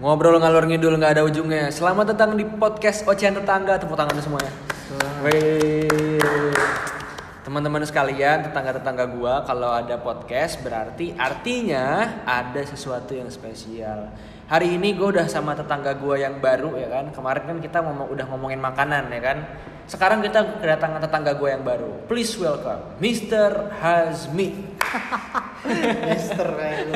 Ngobrol ngalor ngidul nggak ada ujungnya. Selamat datang di podcast Ocehan Tetangga. Tepuk tangan semuanya. Teman-teman sekalian, tetangga-tetangga gua, kalau ada podcast berarti artinya ada sesuatu yang spesial. Hari ini gue udah sama tetangga gua yang baru ya kan. Kemarin kan kita ngomong udah ngomongin makanan ya kan. Sekarang kita kedatangan tetangga gua yang baru. Please welcome Mr. Hazmi. Lu.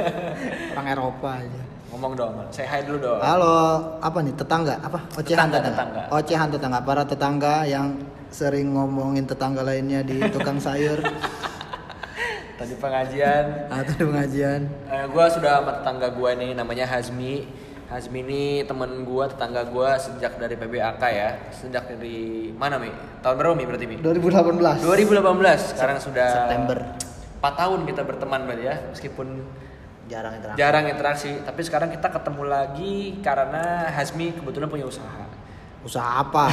Orang Eropa aja. Ngomong dong, saya hi dulu dong. Halo, apa nih tetangga? Apa? Ocehan Tetangga, tetangga. tetangga. Ocehan tetangga. Para tetangga yang sering ngomongin tetangga lainnya di tukang sayur Tadi pengajian, atau di pengajian. Eh, gua sudah sama tetangga gua ini namanya Hazmi. Hazmi ini temen gua, tetangga gua sejak dari PBAK ya. Sejak dari mana Mi? Tahun berapa Mi berarti Mi? 2018. 2018. Sekarang sudah September. 4 tahun kita berteman berarti ya. Meskipun Jarang interaksi. jarang interaksi, tapi sekarang kita ketemu lagi karena Hazmi kebetulan punya usaha. Usaha apa?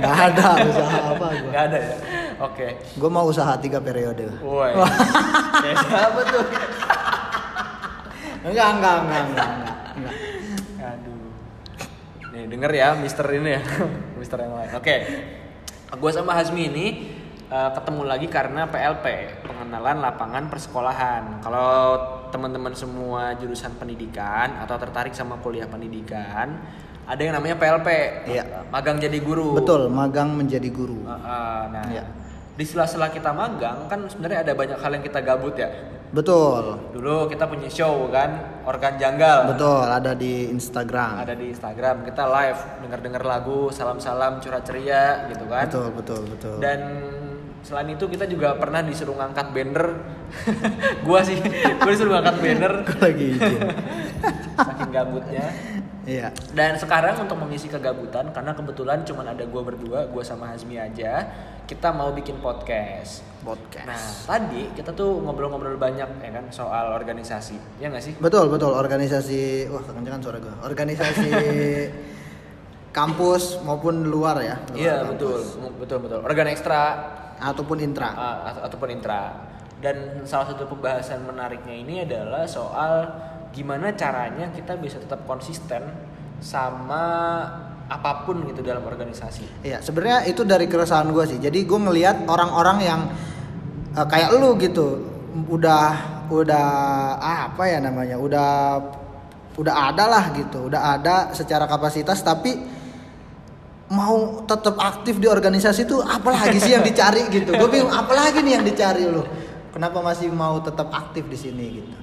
Gak ada usaha apa gua. Gak ada ya? Oke. Gue mau usaha tiga periode. Woi. Siapa tuh? Enggak, enggak, enggak, enggak, enggak. Aduh. Nih denger ya Mister ini ya. Mister yang lain. Oke. Gua sama Hazmi ini eh, ketemu lagi karena PLP, pengenalan lapangan persekolahan. Kalau teman-teman semua jurusan pendidikan atau tertarik sama kuliah pendidikan, ada yang namanya PLP. Iya. Magang jadi guru. Betul, magang menjadi guru. Uh, uh, nah, Iya. di sela-sela kita magang kan sebenarnya ada banyak hal yang kita gabut ya. Betul. Dulu kita punya show kan, organ janggal. Betul, ada di Instagram. ada di Instagram kita live denger-denger lagu salam-salam curhat ceria gitu kan Betul, betul, betul. dan selain itu kita juga pernah disuruh ngangkat banner gua sih gua disuruh ngangkat banner Gua lagi izin. saking gabutnya Iya. dan sekarang untuk mengisi kegabutan karena kebetulan cuma ada gua berdua gua sama Hazmi aja kita mau bikin podcast Podcast. nah tadi kita tuh ngobrol-ngobrol banyak ya kan soal organisasi ya nggak sih Betul, betul. Organisasi, wah kekencangan suara gue. Organisasi kampus maupun luar ya. iya betul betul betul organ ekstra Ataupun intra. Ata- ataupun intra. Dan salah satu pembahasan menariknya ini adalah soal gimana caranya kita bisa tetap konsisten sama apa pun gitu dalam organisasi. Iya, sebenarnya itu dari keresahan gue sih. Jadi gue ngelihat orang-orang yang eh, kayak lu gitu, udah udah ah, apa ya namanya, udah udah ada lah gitu, udah ada secara kapasitas tapi mau tetap aktif di organisasi itu apalagi sih yang dicari gitu. Gue bingung apalagi nih yang dicari lu. Kenapa masih mau tetap aktif di sini gitu?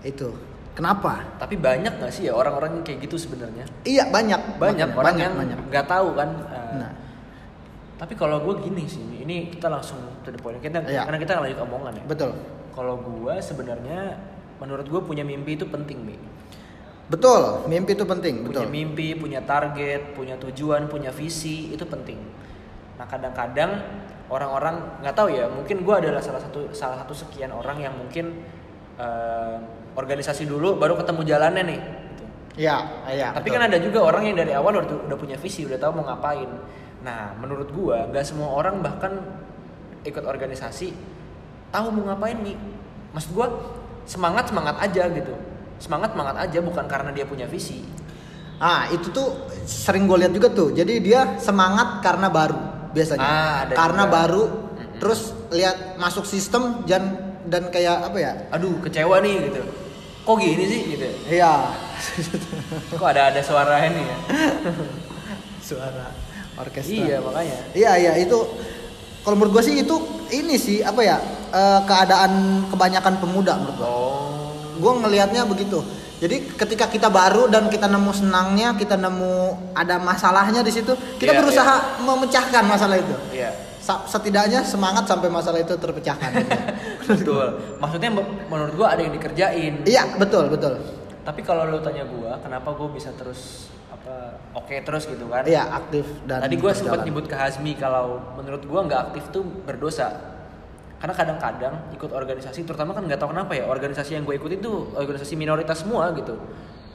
Itu. Kenapa? Tapi banyak nggak sih ya orang-orang yang kayak gitu sebenarnya? Iya banyak, Banyak orang yang banyak. nggak tahu kan. eh, Nah. Tapi kalau gue gini sih, ini kita langsung to the point. Kita Iya. karena kita lanjut omongan ya. Betul. Kalau gue sebenarnya menurut gue punya mimpi itu penting nih. Betul, mimpi itu penting, punya betul. mimpi, punya target, punya tujuan, punya visi itu penting. Nah kadang-kadang orang-orang nggak tahu ya, mungkin gue adalah salah satu salah satu sekian orang yang mungkin eh, organisasi dulu baru ketemu jalannya nih. gitu. Iya, iya. Tapi betul. kan ada juga orang yang dari awal udah, udah punya visi, udah tahu mau ngapain. Nah menurut gue nggak semua orang bahkan ikut organisasi tahu mau ngapain nih. Maksud gue semangat semangat aja gitu. Semangat semangat aja bukan karena dia punya visi. Ah, itu tuh sering gue lihat juga tuh. Jadi dia semangat karena baru biasanya. Ah, ada karena juga. baru terus lihat masuk sistem dan dan kayak apa ya? aduh kecewa nih gitu kok gini sih gitu Iya. kok ada ada suara ini ya Suara orkestra. iya makanya Iya, iya itu kalau menurut gue sih itu ini sih apa ya? eh, keadaan kebanyakan pemuda menurut gue. oh Gue ngelihatnya begitu. Jadi ketika kita baru dan kita nemu senangnya, kita nemu ada masalahnya di situ, kita Iya, berusaha memecahkan masalah itu. Sa- setidaknya semangat sampai masalah itu terpecahkan. betul maksudnya me- menurut gua ada yang dikerjain iya, betul, betul. tapi kalau lo tanya gua kenapa gua bisa terus apa oke terus gitu kan Iya, aktif dan tadi gua sempat nyebut ke Hazmi kalau menurut gua nggak aktif tuh berdosa karena kadang-kadang ikut organisasi terutama kan nggak tahu kenapa ya organisasi yang gue ikutin tuh organisasi minoritas semua gitu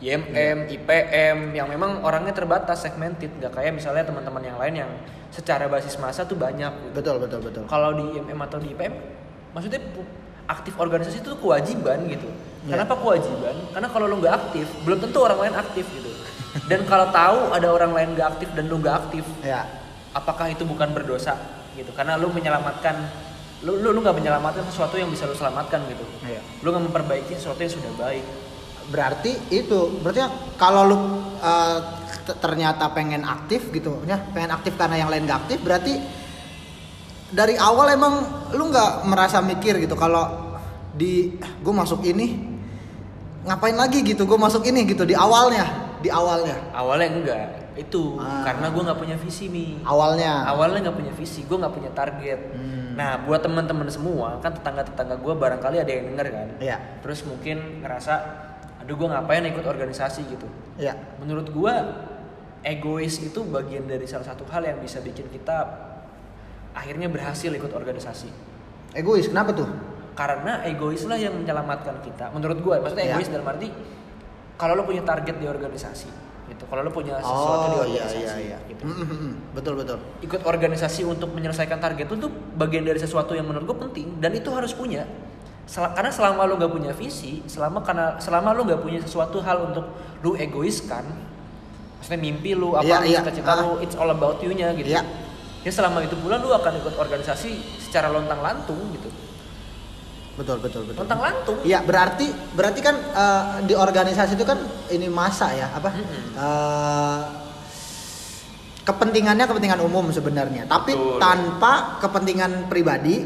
IMM, IPM yang memang orangnya terbatas segmented nggak kayak misalnya teman-teman yang lain yang secara basis masa tuh banyak gitu. Betul, betul, betul. kalau di IMM atau di IPM maksudnya aktif organisasi itu kewajiban gitu Iya. Kenapa kewajiban? Karena kalau lu nggak aktif, belum tentu orang lain aktif gitu. Dan kalau tahu ada orang lain nggak aktif dan lu nggak aktif, Ya. apakah itu bukan berdosa gitu? Karena lu menyelamatkan, lu lu lu nggak menyelamatkan sesuatu yang bisa lu selamatkan gitu. Iya. Lu nggak memperbaiki sesuatu yang sudah baik. Berarti itu, berarti kalau lu uh, t- ternyata pengen aktif gitu, ya pengen aktif karena yang lain nggak aktif, berarti dari awal emang lu nggak merasa mikir gitu kalau di gue masuk ini ngapain lagi gitu, gue masuk ini gitu di awalnya, di awalnya, Awalnya enggak, itu Ah. karena gue nggak punya visi mi. awalnya. awalnya nggak punya visi gue nggak punya target Hmm. nah buat teman-teman semua kan tetangga-tetangga gue barangkali ada yang denger kan Iya, terus mungkin ngerasa aduh gue ngapain ikut organisasi gitu iya, menurut gue egois itu bagian dari salah satu hal yang bisa bikin kita akhirnya berhasil ikut organisasi egois. Kenapa tuh? karena egois lah yang menyelamatkan kita menurut gue maksudnya Iya. egois dalam arti kalau lo punya target di organisasi gitu kalau lo punya sesuatu di Oh iya organisasi iya iya. gitu mm, mm. Betul betul. ikut organisasi untuk menyelesaikan target itu tuh bagian dari sesuatu yang menurut gue penting dan itu harus punya Sel- karena selama lu nggak punya visi selama karena selama lu nggak punya sesuatu hal untuk lu egoiskan maksudnya mimpi lu apa Iya, iya. cita-cita Ah. lu it's all about you nya gitu Iya. ya selama itu pula lu akan ikut organisasi secara lontang lantung gitu Betul betul betul. lontang lantung Iya berarti berarti kan eh, di organisasi itu kan ini masa ya apa Mm-mm. Eh, kepentingannya kepentingan umum sebenarnya tapi Betul. tanpa kepentingan pribadi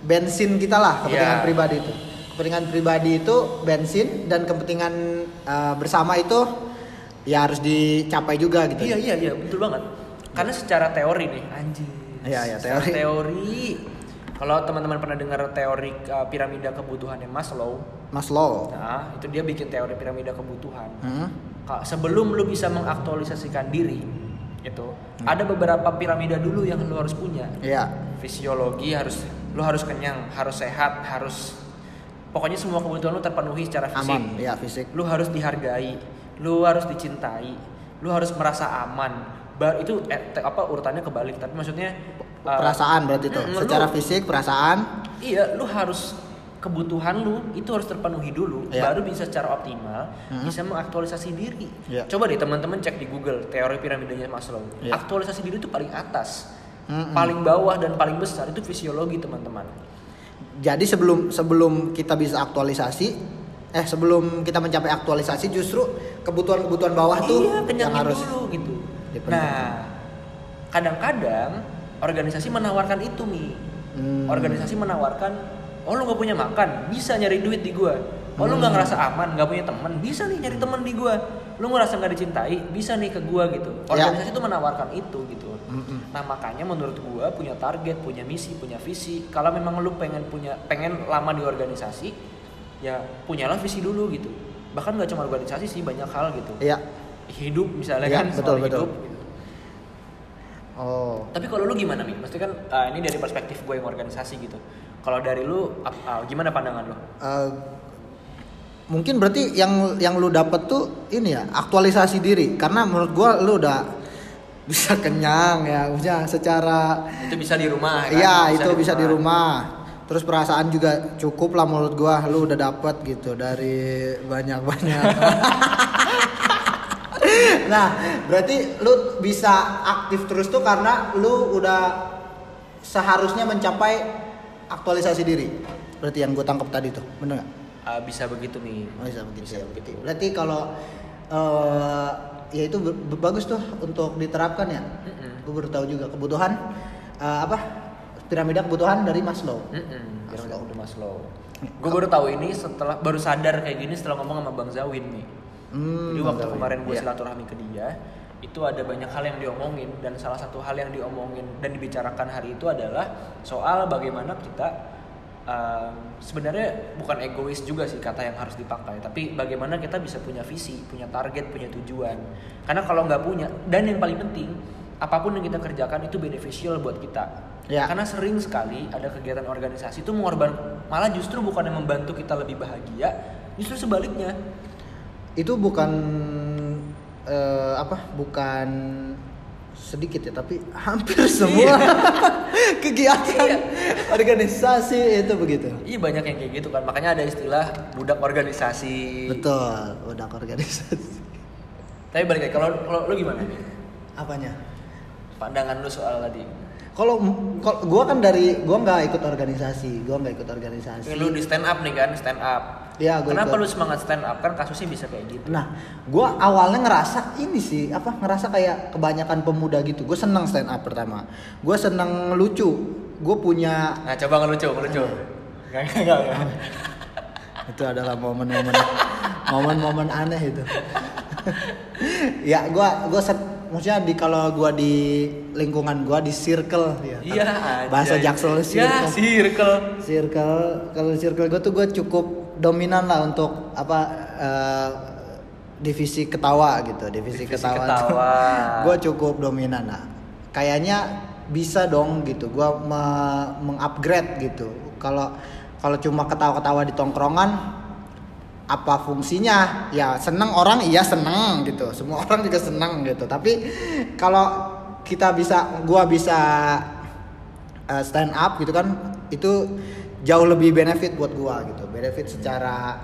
bensin kita lah kepentingan Iya. pribadi itu kepentingan pribadi itu bensin dan kepentingan eh, bersama itu ya harus dicapai juga gitu iya iya iya betul banget karena secara teori nih anjir Iya, iya, Secara teori. Kalau teman-teman pernah dengar teori uh, piramida kebutuhannya Maslow Maslow Nah, itu dia bikin teori piramida kebutuhan. Hmm. Sebelum lu bisa mengaktualisasikan diri, itu ada beberapa piramida dulu yang lu harus punya. Iya Fisiologi harus lu harus kenyang, harus sehat, harus pokoknya semua kebutuhan lu terpenuhi secara fisik. aman ya fisik Lu harus dihargai, lu harus dicintai, lu harus merasa aman. Bar itu eh, apa urutannya kebalik, tapi maksudnya uh, perasaan berarti itu mm, lu- secara fisik perasaan Iya, lu harus kebutuhan lu itu harus terpenuhi dulu, Iya. baru bisa secara optimal Hmm. bisa mengaktualisasi diri. Iya. Coba deh teman-teman cek di Google teori piramidanya Maslow. Iya. Aktualisasi diri itu paling atas, Mm-mm. paling bawah dan paling besar itu fisiologi teman-teman. Jadi sebelum sebelum kita bisa aktualisasi, eh sebelum kita mencapai aktualisasi justru kebutuhan-kebutuhan bawah tuh iya, yang harus dulu gitu. Nah, kadang-kadang organisasi menawarkan itu mi. Hmm. Organisasi menawarkan, oh lu nggak punya makan, bisa nyari duit di gua. Oh lu nggak Hmm. ngerasa aman, nggak punya teman, bisa nih nyari teman di gua. Lu ngerasa nggak dicintai, bisa nih ke gua gitu. Ya. Organisasi itu menawarkan itu gitu. Mm-mm. Nah makanya menurut gua punya target, punya misi, punya visi. Kalau memang lu pengen punya, pengen lama di organisasi, ya punyalah visi dulu gitu. Bahkan nggak cuma organisasi sih, banyak hal gitu Iya. hidup misalnya Iya, kan betul, soal betul. hidup gitu. Oh. Tapi kalau lu gimana nih? Pasti kan ah, ini dari perspektif gue yang organisasi gitu. Kalau dari lu ap- ah, gimana pandangan lu? Eh, mungkin berarti yang yang lu dapet tuh ini ya aktualisasi diri karena menurut gua lu udah bisa kenyang ya maksudnya secara Itu bisa di rumah kan? iya itu bisa di rumah terus perasaan juga cukup lah menurut gua lu udah dapet gitu dari banyak banyak nah berarti lu bisa aktif terus tuh karena lu udah seharusnya mencapai aktualisasi diri berarti yang gue tangkap tadi tuh bener nggak Ah, bisa begitu nih. Oh bisa begitu Bisa ya begitu. Berarti kalau eh ya itu bagus tuh untuk diterapkan ya. Mm-mm. Gue baru tahu juga kebutuhan eh, apa piramida kebutuhan dari Maslow. Mm-mm, piramida Maslow. Maslow. Gue baru tahu ini setelah baru sadar kayak gini setelah ngomong sama Bang Zawin nih. Hmm, Jadi waktu kemarin gue Iya. silaturahmi ke dia, itu ada banyak hal yang diomongin dan salah satu hal yang diomongin dan dibicarakan hari itu adalah soal bagaimana kita um, sebenarnya bukan egois juga sih kata yang harus dipakai, tapi bagaimana kita bisa punya visi, punya target, punya tujuan. Karena kalau nggak punya dan yang paling penting apa pun yang kita kerjakan itu beneficial buat kita. Ya. Karena sering sekali ada kegiatan organisasi itu mengorban malah justru bukan yang membantu kita lebih bahagia, justru sebaliknya. Itu bukan eh, apa? Bukan sedikit ya tapi hampir semua kegiatan organisasi itu begitu Iya banyak yang kayak gitu kan. Makanya ada istilah budak organisasi. betul udah organisasi Tapi balik lagi kalau kalau lu gimana nih? apanya Pandangan lu soal tadi. Kalau kalau gue kan dari gue nggak ikut organisasi gue nggak ikut organisasi lu di stand up nih kan, stand up. Iya, gua Kenapa ikut. lu semangat stand up? Kan kasusnya bisa kayak gitu. Nah, gue awalnya ngerasa ini sih apa ngerasa kayak kebanyakan pemuda gitu. Gue seneng stand up pertama. Gue seneng lucu. Gue punya Nah, coba ngelucu, ngelucu. Enggak. itu adalah momen-momen momen-momen aneh itu. ya, gue gue set maksudnya di kalau gue di lingkungan gue di circle ya. Iya, Bahasa jaksel Ya, circle. circle. circle kalau circle gue tuh gue cukup dominan lah untuk apa eh, divisi ketawa gitu divisi, Divisi ketawa, ketawa. gue cukup dominan lah kayaknya bisa dong gitu gue me- mengupgrade gitu kalau kalau cuma ketawa-ketawa di tongkrongan apa fungsinya? Ya seneng orang iya seneng gitu. Semua orang juga seneng gitu. Tapi kalau kita bisa gua bisa uh, stand up gitu kan itu jauh lebih benefit buat gua gitu. Benefit secara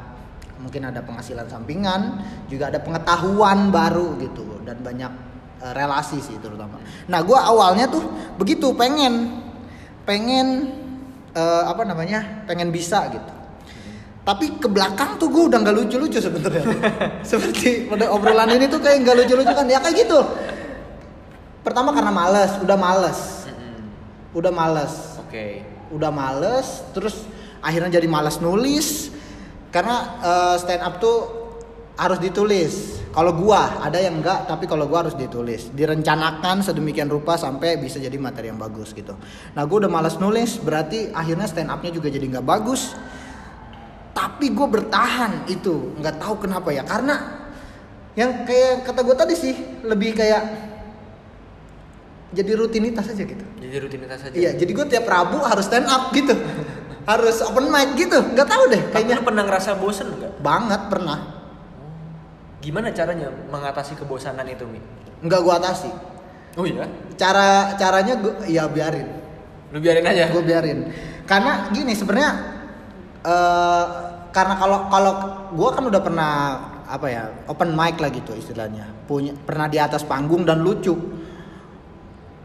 mungkin ada penghasilan sampingan juga ada pengetahuan baru gitu dan banyak uh, relasi sih terutama. Nah gua awalnya tuh begitu pengen pengen uh, apa namanya pengen bisa gitu tapi ke belakang tuh gue udah nggak lucu-lucu sebenarnya. Seperti pada obrolan ini tuh kayak nggak lucu-lucu kan. Ya kayak gitu. Pertama karena males udah males. Udah males. Oke. udah males terus akhirnya jadi males nulis. Karena eh, stand up tuh harus ditulis. Kalau gua ada yang enggak tapi kalau gua harus ditulis. Direncanakan sedemikian rupa sampai bisa jadi materi yang bagus gitu. Nah gua udah males nulis berarti akhirnya stand upnya juga jadi nggak bagus tapi gue bertahan itu nggak tahu kenapa ya karena yang kayak kata gue tadi sih lebih kayak jadi rutinitas aja gitu Jadi rutinitas aja. Iya, jadi gue tiap Rabu harus stand up gitu. harus open mic gitu. Nggak tahu deh, Tapi kayaknya lu pernah ngerasa bosen nggak? banget pernah. Gimana caranya mengatasi kebosanan itu, Mi? Nggak gue atasi. Oh iya? Cara caranya gue ya biarin. Lu biarin aja. Gue biarin. Karena gini sebenarnya eh karena kalau kalau gue kan udah pernah apa ya open mic lah gitu istilahnya punya pernah di atas panggung dan lucu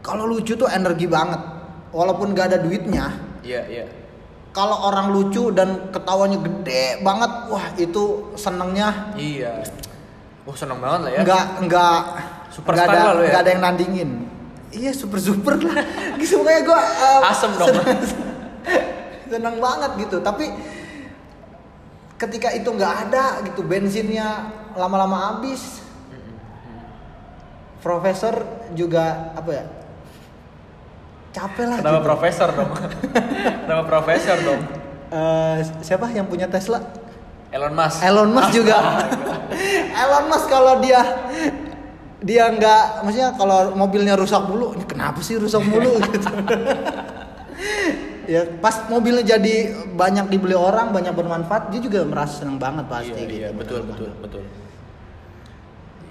kalau lucu tuh energi banget walaupun gak ada duitnya Iya, iya. kalau orang lucu dan ketawanya gede banget wah itu senengnya Iya. Wah, seneng banget lah ya. nggak nggak Superstar nggak ada lah ya? nggak ada yang nandingin iya super super lah gitu pokoknya gue Asem dong. seneng, seneng banget gitu tapi ketika itu nggak ada gitu bensinnya lama-lama habis profesor juga apa ya capek lah Kenapa gitu. profesor dong? Kenapa profesor dong? Eh, siapa yang punya Tesla Elon Musk. Elon Musk juga. Elon Musk kalau dia dia nggak, maksudnya kalau mobilnya rusak mulu, ini kenapa sih rusak mulu gitu. Ya pas mobilnya jadi banyak dibeli orang, banyak bermanfaat, dia juga merasa senang banget pasti iya, gitu. iya, betul, betul, banget. betul.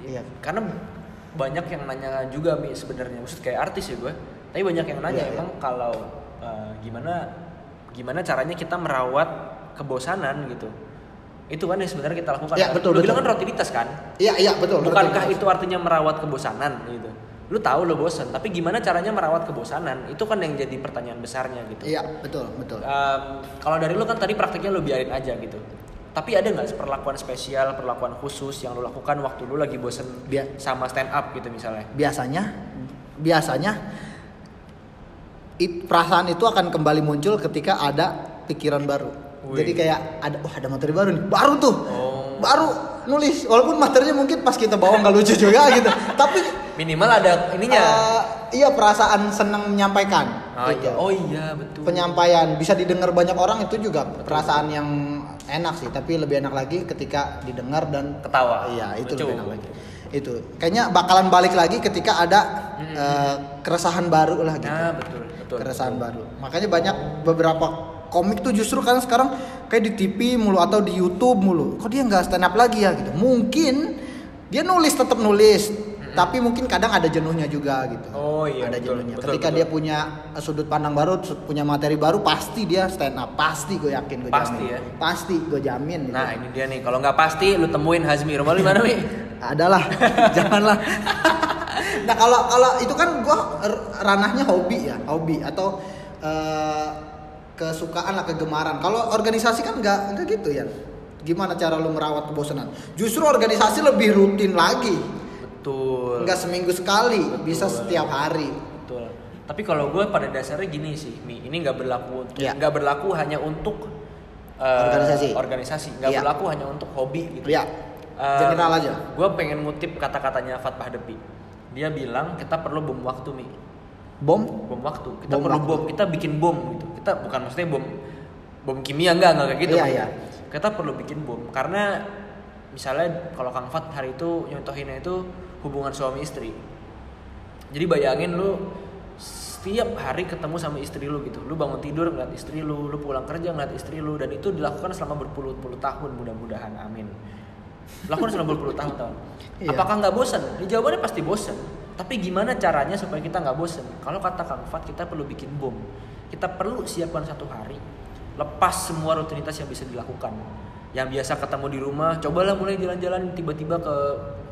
Iya. Karena banyak yang nanya juga Mi sebenarnya, maksud kayak artis ya gue. Tapi banyak yang nanya Iya, iya. emang kalau eh, gimana gimana caranya kita merawat kebosanan gitu. Itu kan yang sebenarnya kita lakukan. Iya, kan? betul, Lu bilang betul. kan rutinitas kan? Iya, iya betul. Bukankah betul. itu artinya merawat kebosanan gitu? Lu tahu lo bosan, tapi gimana caranya merawat kebosanan? Itu kan yang jadi pertanyaan besarnya gitu. Iya, betul, betul. Em, kalau dari lu kan tadi praktiknya lu biarin aja gitu. Tapi ada nggak perlakuan spesial, perlakuan khusus yang lu lakukan waktu lu lagi bosen Bia- sama stand up gitu misalnya? biasanya biasanya it- perasaan itu akan kembali muncul ketika ada pikiran baru. Wih. Jadi kayak ada wah ada materi baru nih, baru tuh. Oh. Baru nulis walaupun materinya mungkin pas kita bawa nggak lucu juga gitu. Tapi Minimal ada ininya. eh, iya perasaan senang menyampaikan. oh, gitu. iya. oh iya betul. Penyampaian bisa didengar banyak orang itu juga perasaan yang enak sih, tapi lebih enak lagi ketika didengar dan Ketawa. Iya, itu Lucu. lebih enak lagi. Itu kayaknya bakalan balik lagi ketika ada eh, keresahan baru lah gitu. Nah betul betul. keresahan betul. baru. Makanya banyak beberapa komik tuh justru kan sekarang kayak di TV mulu atau di YouTube mulu. Kok dia nggak stand up lagi ya gitu? Mungkin dia nulis tetap nulis, tapi mungkin kadang ada jenuhnya juga gitu. Oh iya, ada betul, jenuhnya. betul, ketika betul. dia punya uh, sudut pandang baru punya materi baru pasti dia stand up. Pasti gue yakin gue Pasti jamin. ya? pasti gue jamin gitu. Nah ini dia nih, kalau nggak pasti lu temuin Hazmi rumah lu mana Mi? adalah. Janganlah. Nah kalau kalau itu kan gua r- ranahnya hobi ya hobi atau eh, kesukaan lah kegemaran. Kalau organisasi kan nggak nggak gitu ya gimana cara lu merawat kebosanan? Justru organisasi lebih rutin lagi Betul. nggak seminggu sekali bisa setiap hari Betul. Tapi kalau gue pada dasarnya gini sih, Mi, ini nggak berlaku Iya. nggak berlaku hanya untuk eh, Organisasi. organisasi, nggak Iya. berlaku hanya untuk hobi gitu. ya general aja Gue pengen ngutip kata-katanya Fatpah Depi. Dia bilang kita perlu bom waktu, Mi. bom Bom waktu. Kita Bom perlu waktu. bom. Kita bikin bom gitu. Kita bukan maksudnya bom bom kimia enggak enggak kayak gitu. Iya, iya. Kita perlu bikin bom karena misalnya kalau Kang Fat hari itu nyontohinnya itu hubungan suami istri. Jadi bayangin lu setiap hari ketemu sama istri lu gitu. Lu bangun tidur ngeliat istri lu, lu pulang kerja ngeliat istri lu dan itu dilakukan selama berpuluh-puluh tahun mudah-mudahan amin. Lakukan selama berpuluh tahun tahun. Iya. Apakah nggak bosan? Ya, jawabannya pasti bosan. Tapi gimana caranya supaya kita nggak bosan? Kalau kata Kang Fat kita perlu bikin bom. Kita perlu siapkan satu hari lepas semua rutinitas yang bisa dilakukan. Yang biasa ketemu di rumah, cobalah mulai jalan-jalan tiba-tiba ke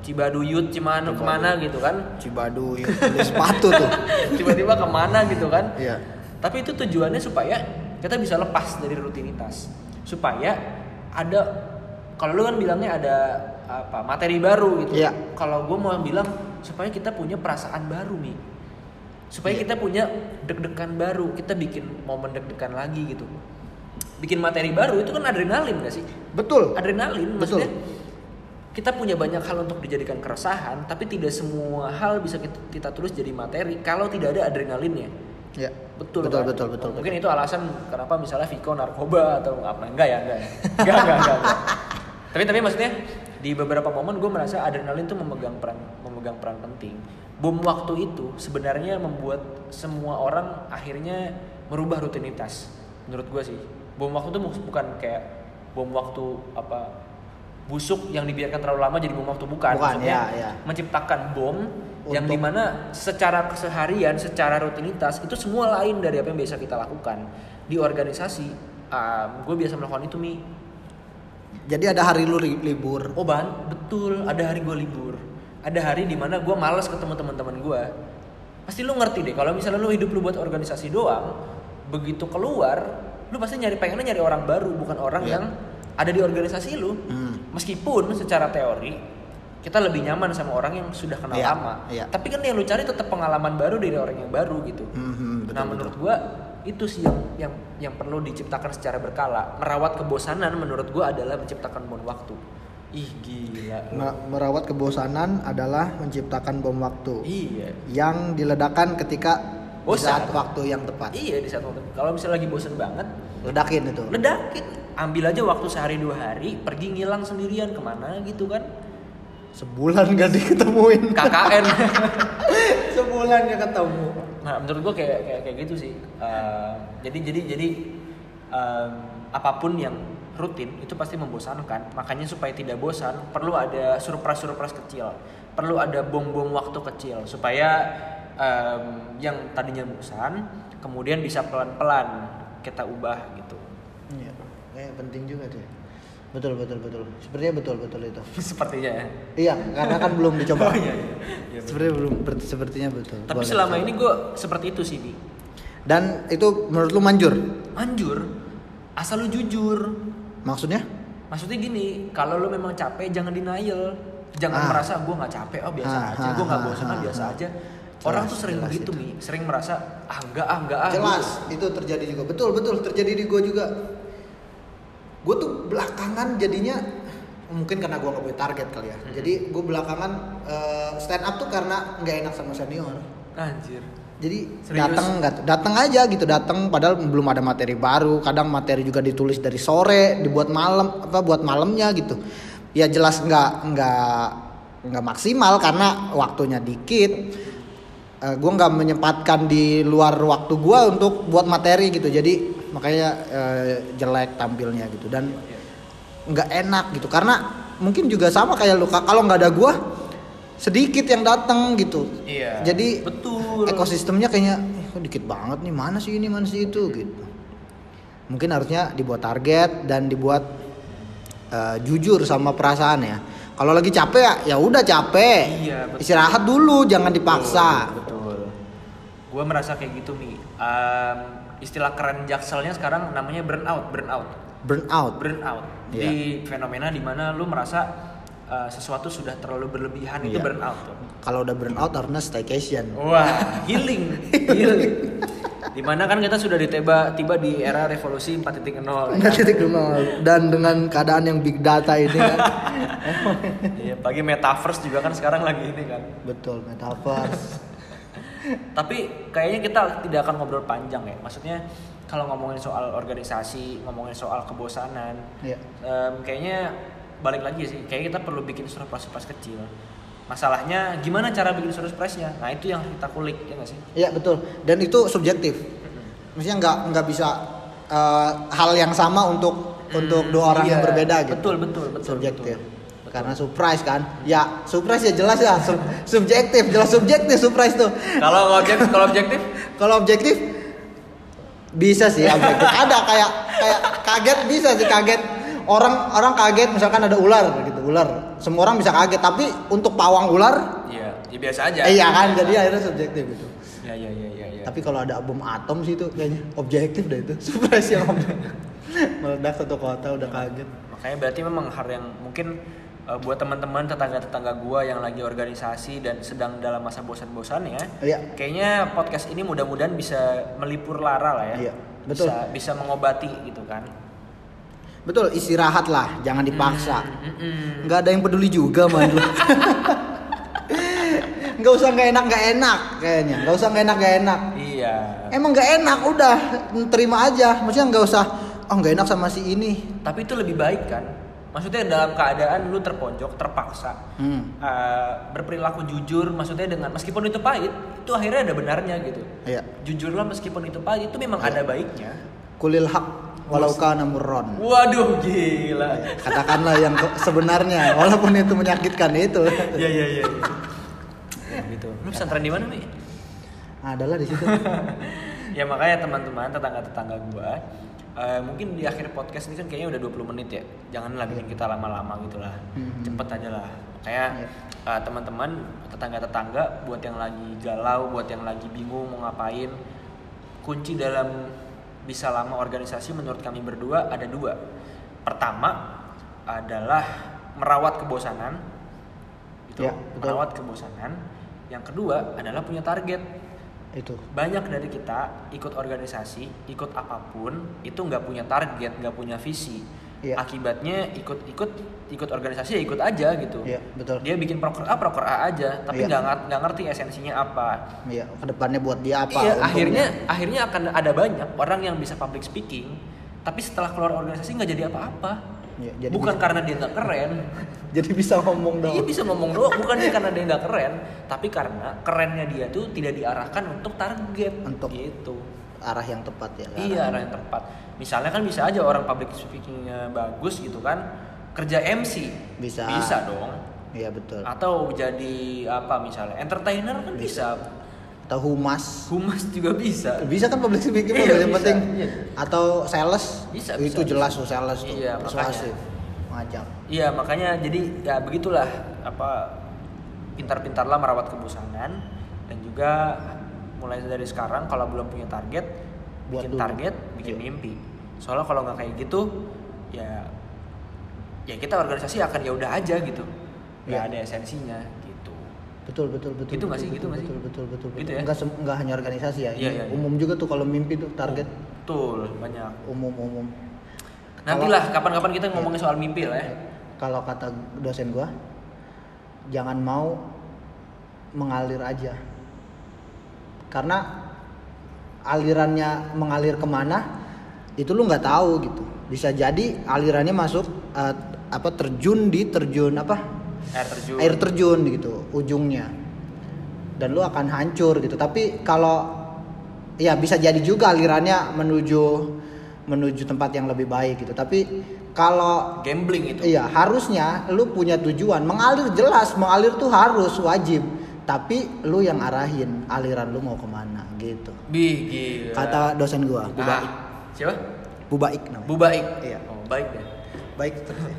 Cibaduyut, Cimano, ke mana gitu kan? Cibadu ya beli sepatu tuh tiba-tiba ke mana gitu kan Iya. tapi itu tujuannya supaya kita bisa lepas dari rutinitas supaya ada kalau lu kan bilangnya ada apa materi baru gitu Iya. kalau gue mau bilang supaya kita punya perasaan baru nih supaya Iya. kita punya deg-degan baru kita bikin momen deg-degan lagi gitu bikin materi baru itu kan adrenalin gak sih? Betul. Adrenalin Betul. maksudnya kita punya banyak hal untuk dijadikan keresahan tapi tidak semua hal bisa kita, kita tulis jadi materi kalau tidak ada adrenalinnya. Ya. Betul betul kan? betul betul, mungkin itu alasan kenapa misalnya Viko narkoba atau apa enggak ya enggak ya? Enggak enggak enggak, enggak. tapi tapi maksudnya di beberapa momen gue merasa adrenalin tuh memegang peran memegang peran penting. Bom waktu itu sebenarnya membuat semua orang akhirnya merubah rutinitas menurut gue sih bom waktu tuh bukan kayak bom waktu apa busuk yang dibiarkan terlalu lama jadi bom waktu bukan, Bukan, Maksudnya ya, ya. menciptakan bom yang Untuk- di mana secara keseharian, secara rutinitas itu semua lain dari apa yang biasa kita lakukan di organisasi. gue biasa melakukan itu mi. jadi ada hari lu libur Oh ban, betul. Ada hari gue libur. Ada hari di mana gue malas ketemu teman-teman gue. Pasti lu ngerti deh. Kalau misalnya lu hidup lu buat organisasi doang, begitu keluar, lu pasti nyari pengennya nyari orang baru, bukan orang Iya. yang ada di organisasi lu. Hmm. Meskipun secara teori kita lebih nyaman sama orang yang sudah kenal Iya, lama. iya. Tapi kan yang lu cari tetap pengalaman baru dari orang yang baru gitu. Mhm, betul, nah menurut gua itu sih yang yang yang perlu diciptakan secara berkala. Merawat kebosanan menurut gua adalah menciptakan bom waktu. Ih gila. Me- merawat kebosanan adalah menciptakan bom waktu Iya. yang diledakan ketika di Bosan. saat waktu yang tepat. Iya di saat waktu. Kalau misalnya lagi bosan banget, Ledakin itu. ledakin. Ambil aja waktu sehari dua hari, pergi ngilang sendirian ke mana gitu kan? Sebulan gak diketemuin. KKN. Sebulan gak ketemu. Nah, menurut gua kayak kayak, kayak gitu sih. Eh, jadi jadi jadi em, apa pun yang rutin itu pasti membosankan. Makanya supaya tidak bosan, perlu ada surprise-surprise kecil. Perlu ada bom-bom waktu kecil supaya em, yang tadinya bosan kemudian bisa pelan-pelan kita ubah gitu. Iya. Kayak penting juga tuh. Betul betul betul. Sepertinya betul betul itu. Sepertinya ya. Iya, karena kan belum dicoba. Oh, iya, iya. Iya, Sepertinya belum ber- sepertinya betul. Tapi Boleh selama dicoba. ini gue seperti itu sih, Bi. dan itu menurut lu manjur? Anjur, asal lu jujur. Maksudnya? Maksudnya gini, kalau lu memang capek jangan denial. Jangan Ah. merasa gue nggak capek, oh biasa Ah, aja, ah, gue nggak ah, bosan, ah, ah, biasa ah. aja. Orang tuh sering begitu itu. mi, sering merasa ah enggak ah enggak ah. Jelas, gitu. itu terjadi juga. Betul betul terjadi di gue juga. Gue tuh belakangan jadinya mungkin karena gue nggak punya target kali ya. Hmm. Jadi gue belakangan eh, stand up tuh karena nggak enak sama senior. Anjir. Jadi datang nggak datang aja gitu datang padahal belum ada materi baru. Kadang materi juga ditulis dari sore, dibuat malam apa buat malamnya gitu. Ya jelas nggak nggak nggak maksimal karena waktunya dikit. Gue nggak menyempatkan di luar waktu gue untuk buat materi gitu. Jadi makanya eh, jelek tampilnya gitu dan nggak enak gitu karena mungkin juga sama kayak lu kalau nggak ada gue sedikit yang datang gitu Iya. jadi betul. ekosistemnya kayaknya "Eh, dikit banget nih mana sih ini mana sih itu gitu mungkin harusnya dibuat target dan dibuat eh, jujur sama perasaan ya kalau lagi capek ya udah capek Iya, betul. istirahat dulu jangan dipaksa Betul. Gue merasa kayak gitu nih. Em, istilah keren jakselnya sekarang namanya burnout, burnout, burn out burnout. Iya. Di fenomena di mana lu merasa eh, sesuatu sudah terlalu berlebihan itu Iya. burnout. tuh. kalau udah burn out harusnya staycation Wah, healing, healing. Di mana kan kita sudah tiba tiba di era revolusi 4.0 ya. Nggak titik nol. dan dengan keadaan yang big data ini kan Iya, pagi metaverse juga kan sekarang lagi ini kan. betul metaverse Tapi kayaknya kita tidak akan ngobrol panjang ya. Maksudnya kalau ngomongin soal organisasi, ngomongin soal kebosanan, Iya. em, kayaknya balik lagi sih. Kayak kita perlu bikin surprise-surprise kecil. Masalahnya gimana cara bikin surprise-nya? Nah itu yang kita kulik ya nggak sih? Iya betul dan itu subjektif maksudnya nggak nggak bisa eh, hal yang sama untuk untuk dua orang yang Iya, berbeda gitu Betul betul betul. subjektif betul. Karena surprise kan? Ya surprise ya jelas ya Sub- subjektif jelas subjektif surprise tuh. Kalau objektif, kalau objektif, kalau objektif bisa sih objektif. Ada kayak kayak kaget bisa sih kaget. Orang orang kaget misalkan ada ular gitu ular. Semua orang bisa kaget tapi untuk pawang ular? Iya, ya biasa aja. eh, iya kan jadi akhirnya subjektif gitu. Iya iya iya iya. Ya. tapi kalau ada bom atom sih itu kayaknya objektif deh itu. Surprise yang objektif meledak satu kota udah kaget. Makanya berarti memang hal yang mungkin uh, buat teman-teman tetangga-tetangga gua yang lagi organisasi dan sedang dalam masa bosan-bosannya, Iya. kayaknya podcast ini mudah-mudahan bisa melipur lara lah ya. Iya, betul. Bisa bisa mengobati gitu kan. betul istirahat lah jangan dipaksa Mm-mm. nggak ada yang peduli juga man nggak usah nggak enak nggak enak kayaknya nggak usah nggak enak nggak enak Iya. emang nggak enak udah terima aja maksudnya nggak usah oh nggak enak sama si ini Tapi itu lebih baik kan. Maksudnya dalam keadaan lu terpojok, terpaksa, hmm. uh, berperilaku jujur, maksudnya dengan meskipun itu pahit, itu akhirnya ada benarnya gitu. iya Jujurlah meskipun itu pahit, itu memang Iya. ada baiknya. kulil hak walau kana murron Waduh, gila. katakanlah yang sebenarnya walaupun itu menyakitkan itu Iya iya iya. gitu. Lu pesantren di mana nih? adalah di situ ya makanya teman-teman tetangga-tetangga gua eh, mungkin di akhir podcast ini kan kayaknya udah 20 menit ya. Janganlah bikin kita lama-lama gitu lah. Mhm. Cepet aja lah. Kayak Iya. eh, teman-teman tetangga-tetangga buat yang lagi galau, buat yang lagi bingung mau ngapain, kunci dalam bisa lama organisasi menurut kami berdua ada dua. Pertama adalah merawat kebosanan. Itu Ya, betul. merawat kebosanan. Yang kedua adalah punya target itu banyak dari kita ikut organisasi, ikut apa pun itu nggak punya target, nggak punya visi. Iya. Akibatnya ikut-ikut ikut organisasi ya ikut aja gitu. Iya, betul. Dia bikin proker A proker A aja, tapi Iya. nggak ngat- nggak ngerti esensinya apa. Iya, ke depannya buat dia apa? untungnya. akhirnya akhirnya akan ada banyak orang yang bisa public speaking, tapi setelah keluar organisasi nggak jadi apa-apa. Iya, jadi Bukan bisa- karena dia nggak keren, jadi bisa ngomong dong. Iya bisa ngomong doang, bukan dia karena dia nggak keren, tapi karena kerennya dia tuh tidak diarahkan untuk target, Untuk- gitu. Arah yang tepat ya. Iya arah yang tepat. Misalnya kan bisa aja orang public speakingnya bagus gitu kan, kerja MC Bisa. bisa dong. Iya betul. Atau jadi apa misalnya entertainer kan bisa, Atau humas. humas juga bisa. Bisa kan public speaking Iya, yang penting. iya. Atau sales. Bisa, Itu bisa, jelas tuh sales tuh. Iya, Persuasif. Ngajak. Iya makanya jadi ya begitulah apa pintar-pintarlah merawat kebosanan dan juga mulai dari sekarang kalau belum punya target Buat bikin dulu. target bikin Iya. mimpi soalnya kalau nggak kayak gitu ya ya kita organisasi akan ya udah aja gitu nggak Iya. ada esensinya Betul betul betul. Gitu nggak sih? Gitu nggak sih? betul, betul betul betul. Gitu ya? Enggak hanya organisasi ya. Iya, Ini iya, iya. Umum juga tuh kalau mimpi tuh target betul banyak umum umum. nantilah kapan-kapan kita ngomongin soal mimpi lah ya Kalau kata dosen gua jangan mau mengalir aja. Karena alirannya mengalir ke mana itu lu nggak tahu gitu. Bisa jadi alirannya masuk eh, apa terjun di terjun apa air terjun air terjun gitu ujungnya dan lu akan hancur gitu tapi kalau ya bisa jadi juga alirannya menuju menuju tempat yang lebih baik gitu tapi kalau Gambling itu. iya harusnya lu punya tujuan mengalir jelas mengalir tuh harus wajib tapi lu yang arahin aliran lu mau ke mana gitu gila. kata dosen gua Bu Nah, Baik siapa? Bu Baik namanya Bu Baik. Iya. Oh, baik deh. baik terus ya.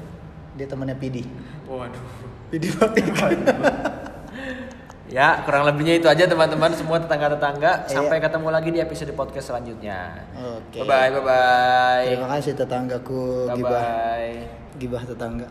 dia temannya Pidi Waduh. Pidi Baik Ya, kurang lebihnya itu aja teman-teman semua tetangga-tetangga. Iya. Sampai ketemu lagi di episode podcast selanjutnya. Oke. Bye bye, bye bye. terima kasih tetanggaku Bye gibah bye. gibah tetangga